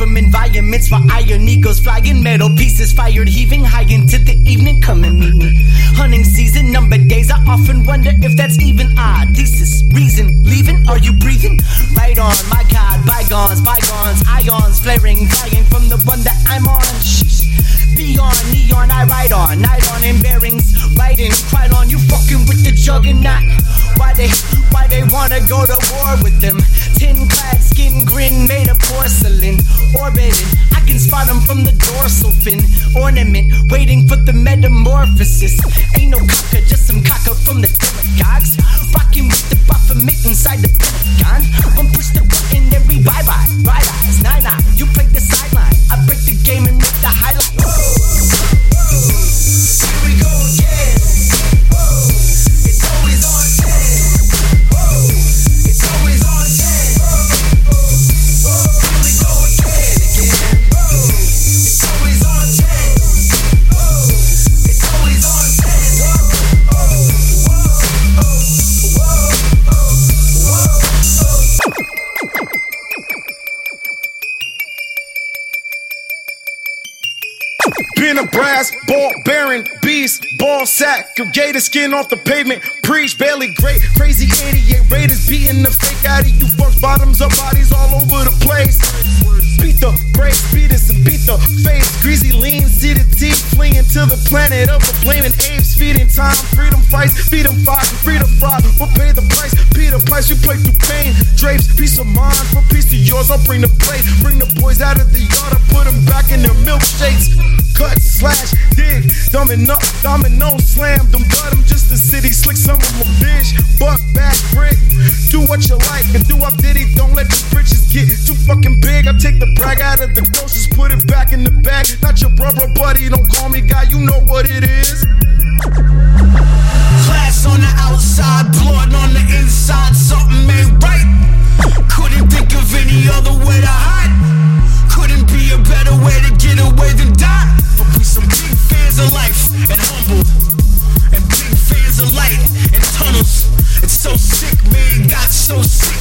ornaments where iron eagles flying metal pieces fired, heaving high into the evening. Come and meet me. Hunting season, number days. I often wonder if that's even odd. Thesis, reason, leaving. Are you breathing? Right on, my God, bygones, bygones, ions flaring, flying from the one that I'm on. Sheesh. Beyond neon, I ride on, night on in bearings, riding, cried on. You fucking with the juggernaut. Why they, why they wanna go to war with them? Them from the dorsal fin, ornament, waiting for the metamorphosis. Ain't no cocker, just some cocker from the Been a brass ball bearing beast, ball sack gator skin off the pavement. Preach, barely great, crazy 88 Raiders beating the fake out of you fucks. Bottoms up, bodies all over the place. Beat the brakes, beat us and beat the face. Greasy lean, see the teeth fleeing to the planet of the blaming apes. Feeding time, freedom fights, feed them freedom fry. We'll pay the price, pay the price. We play through pain, drapes, peace of mind. For peace to yours, I'll bring the plate. Bring the boys out of the yard, I put them back in their milkshakes. Cut, slash, dig, dumbing up, domino, slam them, gut them just the city, slick some of a bitch, buck back, brick. Do what you like and do up diddy, don't let the britches get too fucking big. I take the brag out of the groceries, put it back in the bag. Not your brother, buddy, don't call me guy, you know what it is. Class on the outside, blood on the inside, something house.